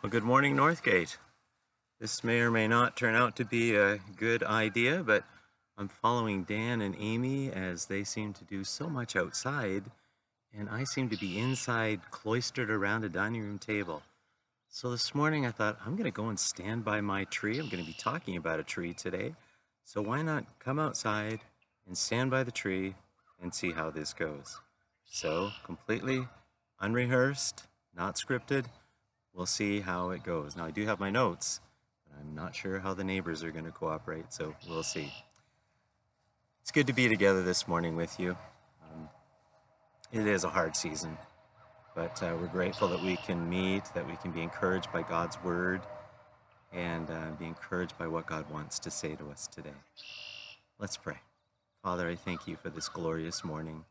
Well, good morning, Northgate. This may or may not turn out to be a good idea, but I'm following Dan and Amy as they seem to do so much outside, and I seem to be inside, cloistered around a dining room table. So this morning I thought, I'm going to go and stand by my tree. I'm going to be talking about a tree today. So why not come outside and stand by the tree and see how this goes? So, completely unrehearsed, not scripted. We'll see how it goes. Now, I do have my notes, but I'm not sure how the neighbors are going to cooperate, so we'll see. It's good to be together this morning with you. Um, it is a hard season, but uh, we're grateful that we can meet, that we can be encouraged by God's word, and uh, be encouraged by what God wants to say to us today. Let's pray. Father, I thank you for this glorious morning.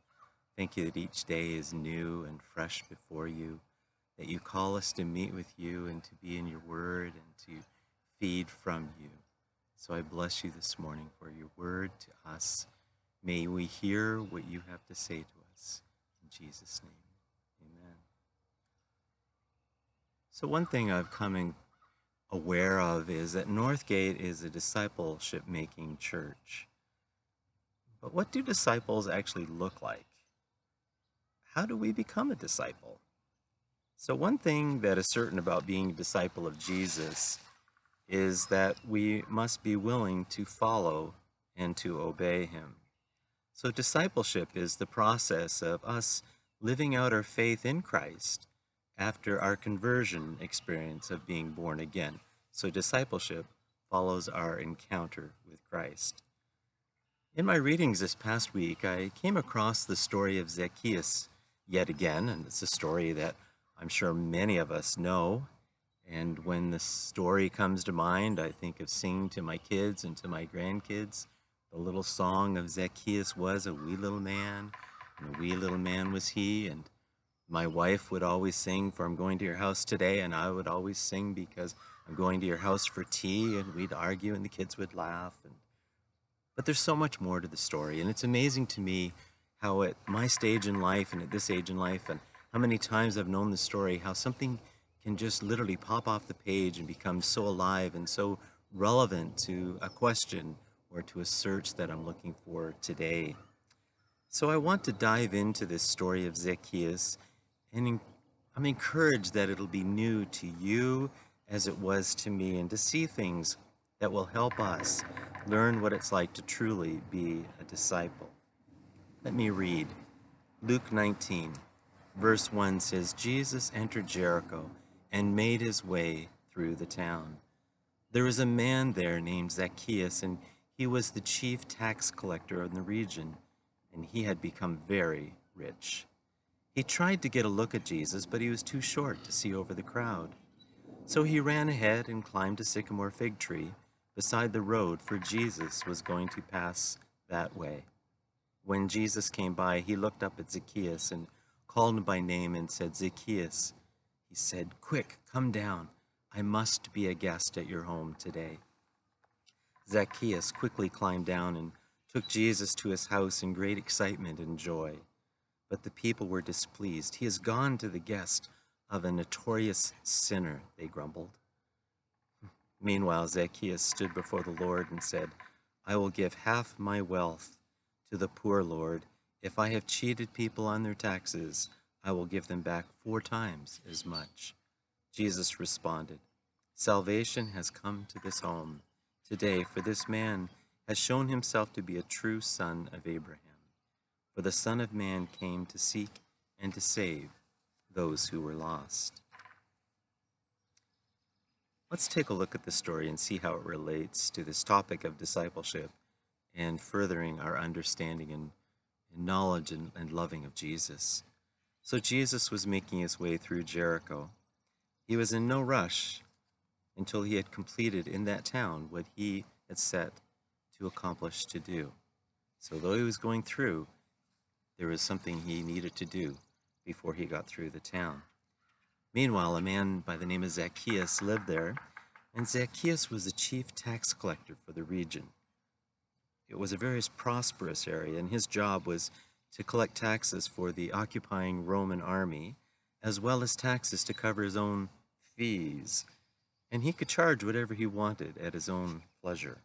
Thank you that each day is new and fresh before you, that you call us to meet with you and to be in your word and to feed from you. So I bless you this morning for your word to us. May we hear what you have to say to us. In Jesus' name, amen. So, one thing I've come aware of is that Northgate is a discipleship making church. But what do disciples actually look like? how do we become a disciple? So, one thing that is certain about being a disciple of Jesus is that we must be willing to follow and to obey him. So, discipleship is the process of us living out our faith in Christ after our conversion experience of being born again. So, discipleship follows our encounter with Christ. In my readings this past week, I came across the story of Zacchaeus yet again, and it's a story that I'm sure many of us know. And when the story comes to mind, I think of singing to my kids and to my grandkids the little song of Zacchaeus was a wee little man, and a wee little man was he. And my wife would always sing for I'm going to your house today, and I would always sing because I'm going to your house for tea, and we'd argue, and the kids would laugh. And, but there's so much more to the story, and it's amazing to me how at my stage in life and at this age in life, and how many times I've known the story, how something can just literally pop off the page and become so alive and so relevant to a question or to a search that I'm looking for today. So I want to dive into this story of Zacchaeus, and I'm encouraged that it'll be new to you as it was to me, and to see things that will help us learn what it's like to truly be a disciple. Let me read. Luke 19, verse 1 says, Jesus entered Jericho and made his way through the town. There was a man there named Zacchaeus, and he was the chief tax collector in the region, and he had become very rich. He tried to get a look at Jesus, but he was too short to see over the crowd. So he ran ahead and climbed a sycamore fig tree beside the road, for Jesus was going to pass that way. When Jesus came by, he looked up at Zacchaeus and called by name and said, Zacchaeus, he said, Quick, come down. I must be a guest at your home today. Zacchaeus quickly climbed down and took Jesus to his house in great excitement and joy. But the people were displeased. He has gone to the guest of a notorious sinner, they grumbled. Meanwhile, Zacchaeus stood before the Lord and said, I will give half my wealth to the poor, Lord. If I have cheated people on their taxes, I will give them back four times as much. Jesus responded, Salvation has come to this home today, for this man has shown himself to be a true son of Abraham. For the Son of Man came to seek and to save those who were lost. Let's take a look at the story and see how it relates to this topic of discipleship and furthering our understanding and, knowledge and, and loving of Jesus. So Jesus was making his way through Jericho. He was in no rush until he had completed in that town what he had set to accomplish to do. So though he was going through, there was something he needed to do before he got through the town. Meanwhile, a man by the name of Zacchaeus lived there, and Zacchaeus was the chief tax collector for the region. It was a very prosperous area, and his job was to collect taxes for the occupying Roman army, as well as taxes to cover his own fees, and he could charge whatever he wanted at his own pleasure.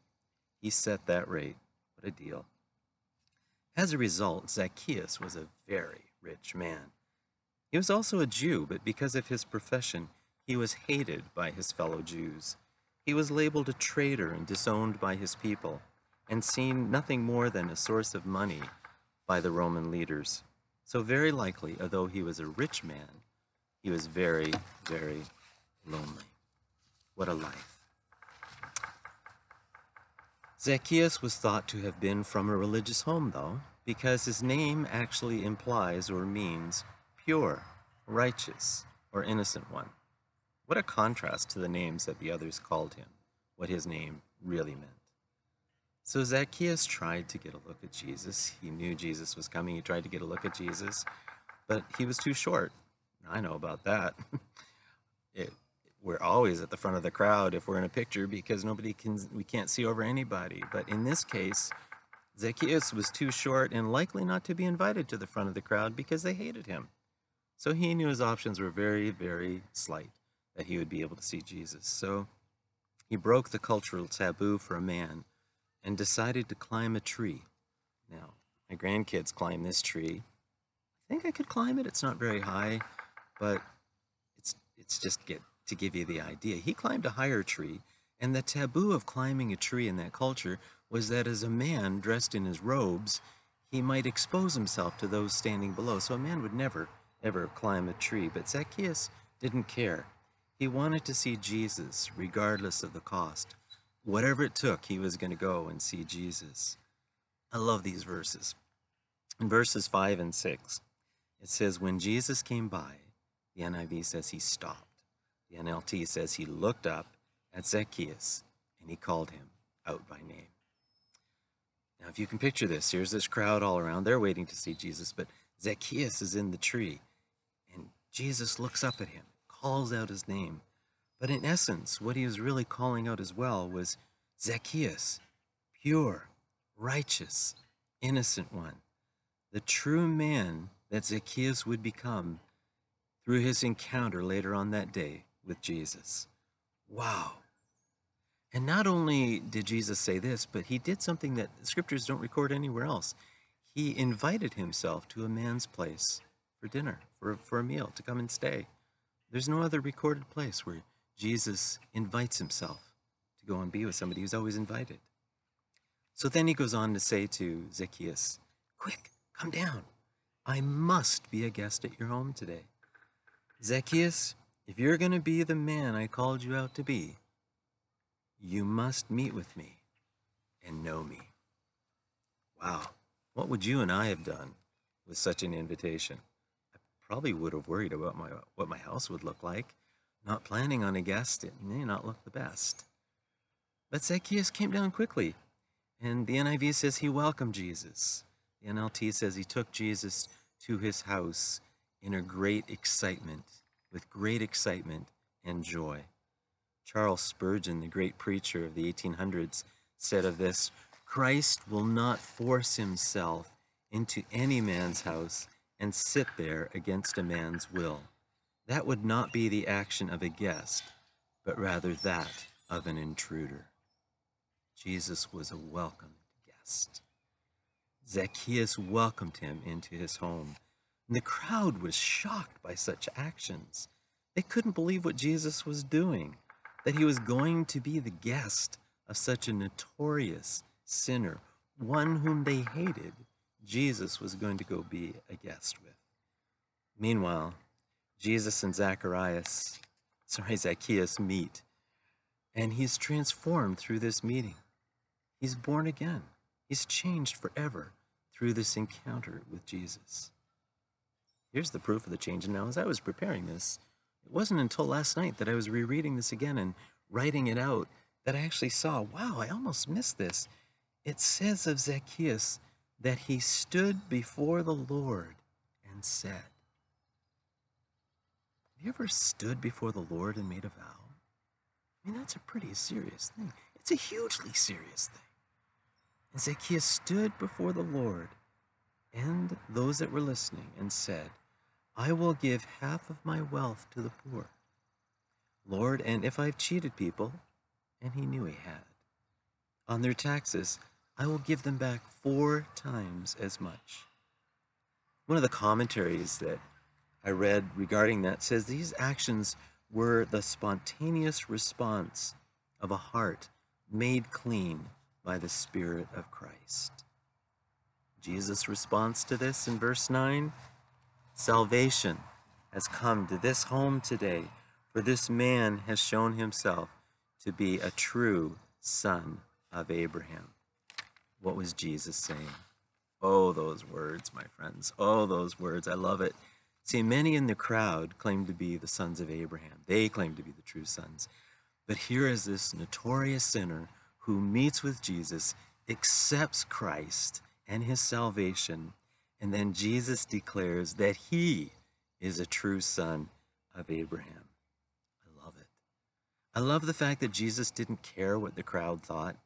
He set that rate. What a deal. As a result, Zacchaeus was a very rich man. He was also a Jew, but because of his profession, he was hated by his fellow Jews. He was labeled a traitor and disowned by his people, and seen nothing more than a source of money by the Roman leaders. So, very likely, although he was a rich man, he was very, very lonely. What a life. Zacchaeus was thought to have been from a religious home, though, because his name actually implies or means pure, righteous, or innocent one. What a contrast to the names that the others called him, what his name really meant. So Zacchaeus tried to get a look at Jesus. He knew Jesus was coming. He tried to get a look at Jesus, but he was too short. I know about that. it, we're always at the front of the crowd if we're in a picture because nobody can, we can't see over anybody. But in this case, Zacchaeus was too short and likely not to be invited to the front of the crowd because they hated him. So he knew his options were very, very slight that he would be able to see Jesus. So he broke the cultural taboo for a man and decided to climb a tree. Now, my grandkids climb this tree. I think I could climb it. It's not very high, but it's it's just get to give you the idea. He climbed a higher tree, and the taboo of climbing a tree in that culture was that as a man dressed in his robes, he might expose himself to those standing below. So a man would never, ever climb a tree. But Zacchaeus didn't care. He wanted to see Jesus, regardless of the cost. Whatever it took, he was going to go and see Jesus. I love these verses. In verses 5 and 6, it says, When Jesus came by, the NIV says he stopped. The NLT says he looked up at Zacchaeus and he called him out by name. Now, if you can picture this, here's this crowd all around. They're waiting to see Jesus, but Zacchaeus is in the tree. And Jesus looks up at him, calls out his name. But in essence, what he was really calling out as well was Zacchaeus, pure, righteous, innocent one. The true man that Zacchaeus would become through his encounter later on that day with Jesus. Wow. And not only did Jesus say this, but he did something that scriptures don't record anywhere else. He invited himself to a man's place for dinner, for, for a meal, to come and stay. There's no other recorded place where Jesus invites himself to go and be with somebody who's always invited. So then he goes on to say to Zacchaeus, Quick, come down. I must be a guest at your home today. Zacchaeus, if you're going to be the man I called you out to be, you must meet with me and know me. Wow, what would you and I have done with such an invitation? I probably would have worried about my, what my house would look like. Not planning on a guest, it may not look the best. But Zacchaeus came down quickly, and the NIV says he welcomed Jesus. The NLT says he took Jesus to his house in a great excitement with great excitement and joy. Charles Spurgeon, the great preacher of the 1800s, said of this Christ will not force himself into any man's house and sit there against a man's will. That would not be the action of a guest, but rather that of an intruder. Jesus was a welcomed guest. Zacchaeus welcomed him into his home and the crowd was shocked by such actions. They couldn't believe what Jesus was doing, that he was going to be the guest of such a notorious sinner, one whom they hated. Jesus was going to go be a guest with. Meanwhile, Jesus and Zacharias, sorry, Zacchaeus meet, and he's transformed through this meeting. He's born again. He's changed forever through this encounter with Jesus. Here's the proof of the change. And now, as I was preparing this, it wasn't until last night that I was rereading this again and writing it out that I actually saw, wow, I almost missed this. It says of Zacchaeus that he stood before the Lord and said, Have you ever stood before the Lord and made a vow? I mean, that's a pretty serious thing. It's a hugely serious thing. And Zacchaeus stood before the Lord and those that were listening and said, I will give half of my wealth to the poor. Lord, and if I've cheated people, and he knew he had, on their taxes, I will give them back four times as much. One of the commentaries that I read regarding that says these actions were the spontaneous response of a heart made clean by the Spirit of Christ. Jesus' response to this in verse 9 Salvation has come to this home today, for this man has shown himself to be a true son of Abraham. What was Jesus saying? Oh, those words, my friends. Oh, those words. I love it. See, many in the crowd claim to be the sons of Abraham. They claim to be the true sons. But here is this notorious sinner who meets with Jesus, accepts Christ and his salvation, and then Jesus declares that he is a true son of Abraham. I love it. I love the fact that Jesus didn't care what the crowd thought.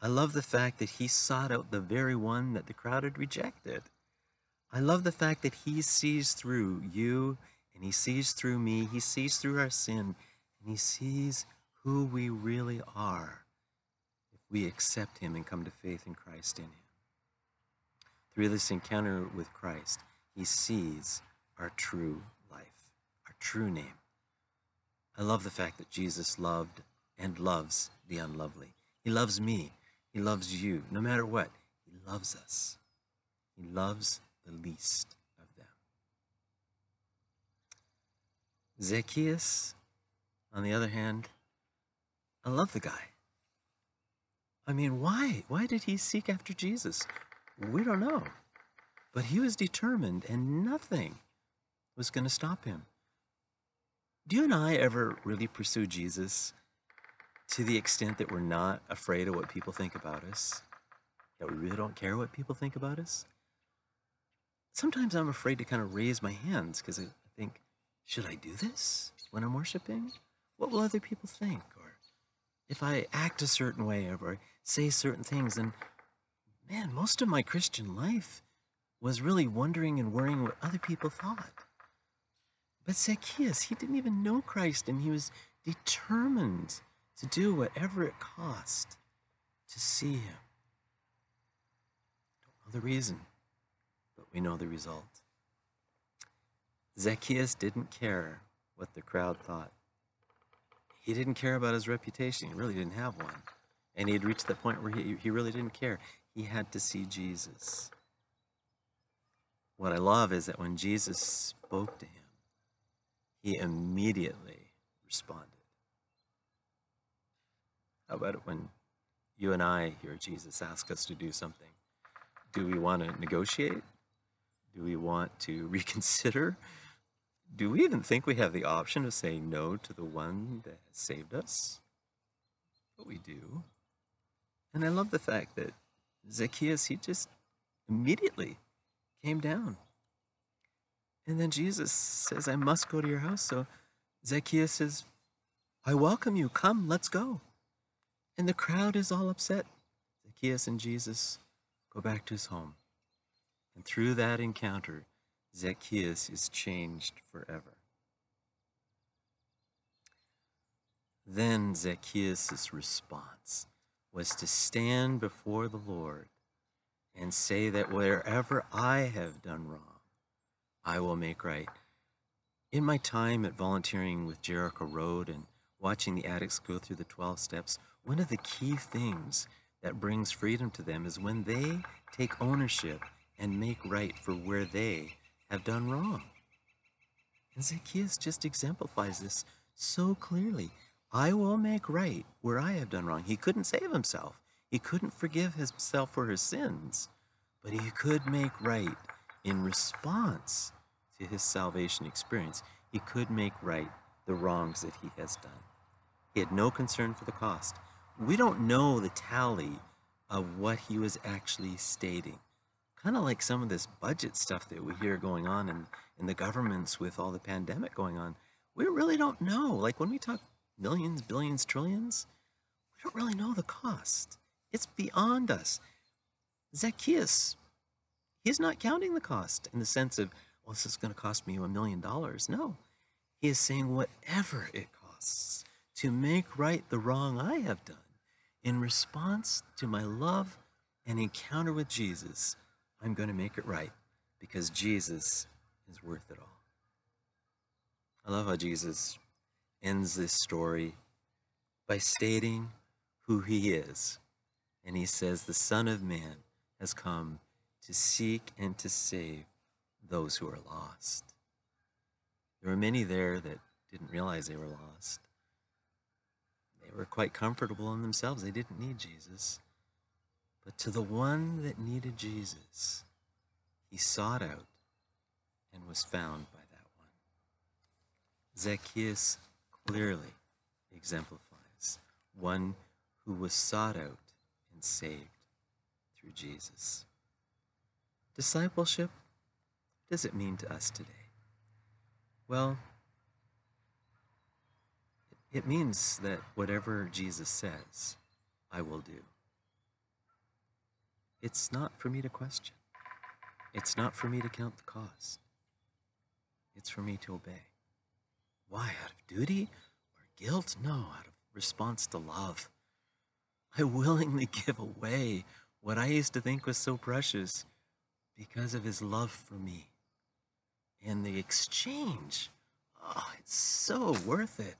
I love the fact that he sought out the very one that the crowd had rejected. I love the fact that he sees through you and he sees through me. He sees through our sin and he sees who we really are if we accept him and come to faith in Christ in him. Through this encounter with Christ, he sees our true life, our true name. I love the fact that Jesus loved and loves the unlovely. He loves me. He loves you. No matter what, He loves us. He loves the least of them. Zacchaeus, on the other hand, I love the guy. I mean, why? Why did he seek after Jesus? We don't know. But he was determined, and nothing was going to stop him. Do you and I ever really pursue Jesus to the extent that we're not afraid of what people think about us? That we really don't care what people think about us? Sometimes I'm afraid to kind of raise my hands because I think, should I do this when I'm worshiping? What will other people think? Or if I act a certain way or say certain things, and man, most of my Christian life was really wondering and worrying what other people thought. But Zacchaeus, he didn't even know Christ, and he was determined to do whatever it cost to see him. I Don't know the reason, we know the result. Zacchaeus didn't care what the crowd thought. He didn't care about his reputation. He really didn't have one. And he had reached the point where he, he really didn't care. He had to see Jesus. What I love is that when Jesus spoke to him, he immediately responded. How about it when you and I hear Jesus ask us to do something? Do we want to negotiate? Do we want to reconsider? Do we even think we have the option of saying no to the one that has saved us? But we do. And I love the fact that Zacchaeus, he just immediately came down and then Jesus says, I must go to your house. So Zacchaeus says, I welcome you. Come, let's go. And the crowd is all upset. Zacchaeus and Jesus go back to his home. And through that encounter, Zacchaeus is changed forever. Then Zacchaeus' response was to stand before the Lord and say that wherever I have done wrong, I will make right. In my time at volunteering with Jericho Road and watching the addicts go through the 12 steps, one of the key things that brings freedom to them is when they take ownership and make right for where they have done wrong. And Zacchaeus just exemplifies this so clearly. I will make right where I have done wrong. He couldn't save himself. He couldn't forgive himself for his sins, but he could make right in response to his salvation experience, he could make right the wrongs that he has done. He had no concern for the cost. We don't know the tally of what he was actually stating. Kind of like some of this budget stuff that we hear going on in, in the governments with all the pandemic going on. We really don't know. Like when we talk millions, billions, trillions, we don't really know the cost. It's beyond us. Zacchaeus, he's not counting the cost in the sense of well, this is going to cost me a million dollars. No, he is saying whatever it costs. costs to make right the wrong I have done. In response to my love and encounter with Jesus, I'm going to make it right because Jesus is worth it all. I love how Jesus ends this story by stating who he is. And he says, The Son of Man has come to seek and to save those who are lost. There were many there that didn't realize they were lost. They were quite comfortable in themselves. They didn't need Jesus. But to the one that needed Jesus, he sought out and was found by that one. Zacchaeus clearly exemplifies one who was sought out and saved through Jesus. Discipleship, what does it mean to us today? Well, it means that whatever Jesus says, I will do. It's not for me to question. It's not for me to count the cost. It's for me to obey. Why? Out of duty or guilt? No, out of response to love. I willingly give away what I used to think was so precious because of his love for me. And the exchange, oh, it's so worth it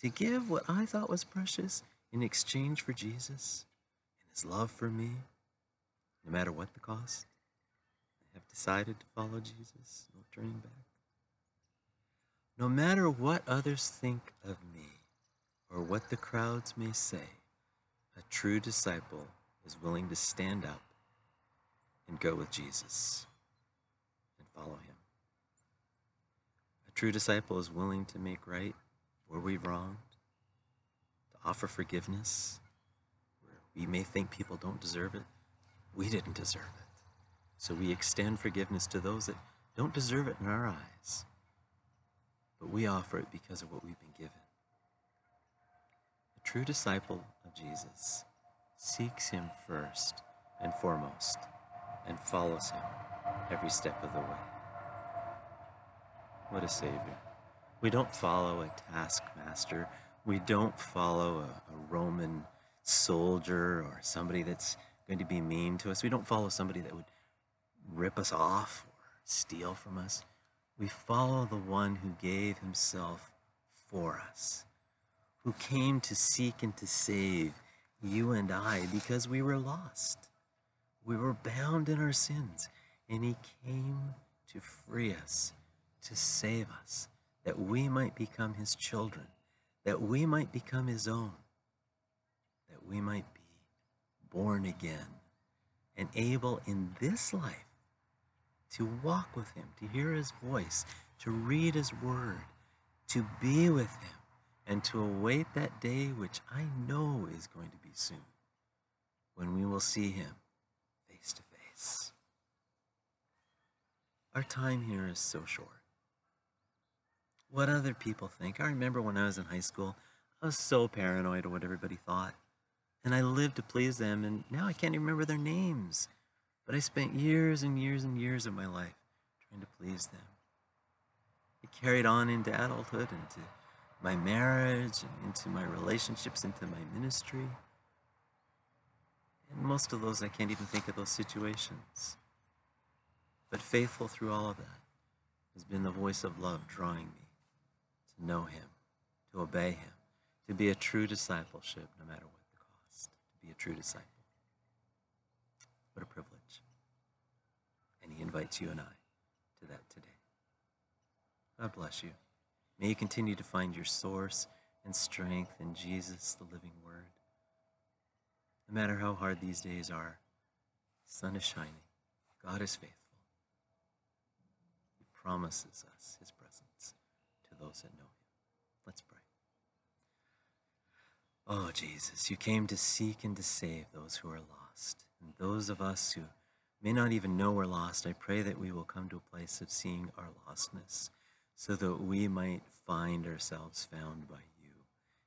to give what I thought was precious in exchange for Jesus and his love for me, no matter what the cost. I have decided to follow Jesus, no turning back. No matter what others think of me or what the crowds may say, a true disciple is willing to stand up and go with Jesus and follow him. A true disciple is willing to make right where we've wronged, to offer forgiveness where we may think people don't deserve it. We didn't deserve it. So we extend forgiveness to those that don't deserve it in our eyes but we offer it because of what we've been given. A true disciple of Jesus seeks him first and foremost and follows him every step of the way. What a Savior. We don't follow a taskmaster. We don't follow a, a Roman soldier or somebody that's going to be mean to us. We don't follow somebody that would rip us off or steal from us. We follow the one who gave himself for us, who came to seek and to save you and I because we were lost. We were bound in our sins, and he came to free us, to save us, that we might become his children, that we might become his own, that we might be born again and able in this life to walk with Him, to hear His voice, to read His word, to be with Him, and to await that day which I know is going to be soon, when we will see Him face to face. Our time here is so short. What other people think. I remember when I was in high school, I was so paranoid of what everybody thought. And I lived to please them, and now I can't even remember their names. But I spent years and years and years of my life trying to please them. It carried on into adulthood, into my marriage, and into my relationships, into my ministry. And most of those, I can't even think of those situations. But faithful through all of that has been the voice of love drawing me to know Him, to obey Him, to be a true discipleship no matter what be a true disciple. What a privilege. And He invites you and I to that today. God bless you. May you continue to find your source and strength in Jesus, the living Word. No matter how hard these days are, the sun is shining. God is faithful. He promises us His presence to those that know Him. Let's pray. Oh, Jesus, you came to seek and to save those who are lost, and those of us who may not even know we're lost, I pray that we will come to a place of seeing our lostness so that we might find ourselves found by you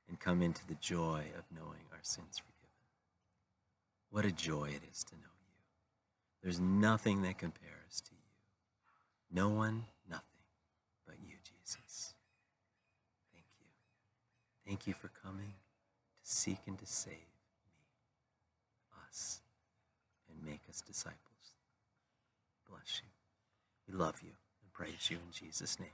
and come into the joy of knowing our sins forgiven. What a joy it is to know you. There's nothing that compares to you. No one, nothing but you, Jesus. Thank you. Thank you for coming to seek and to save me, us, and make us disciples. Bless you. We love you and praise you in Jesus' name.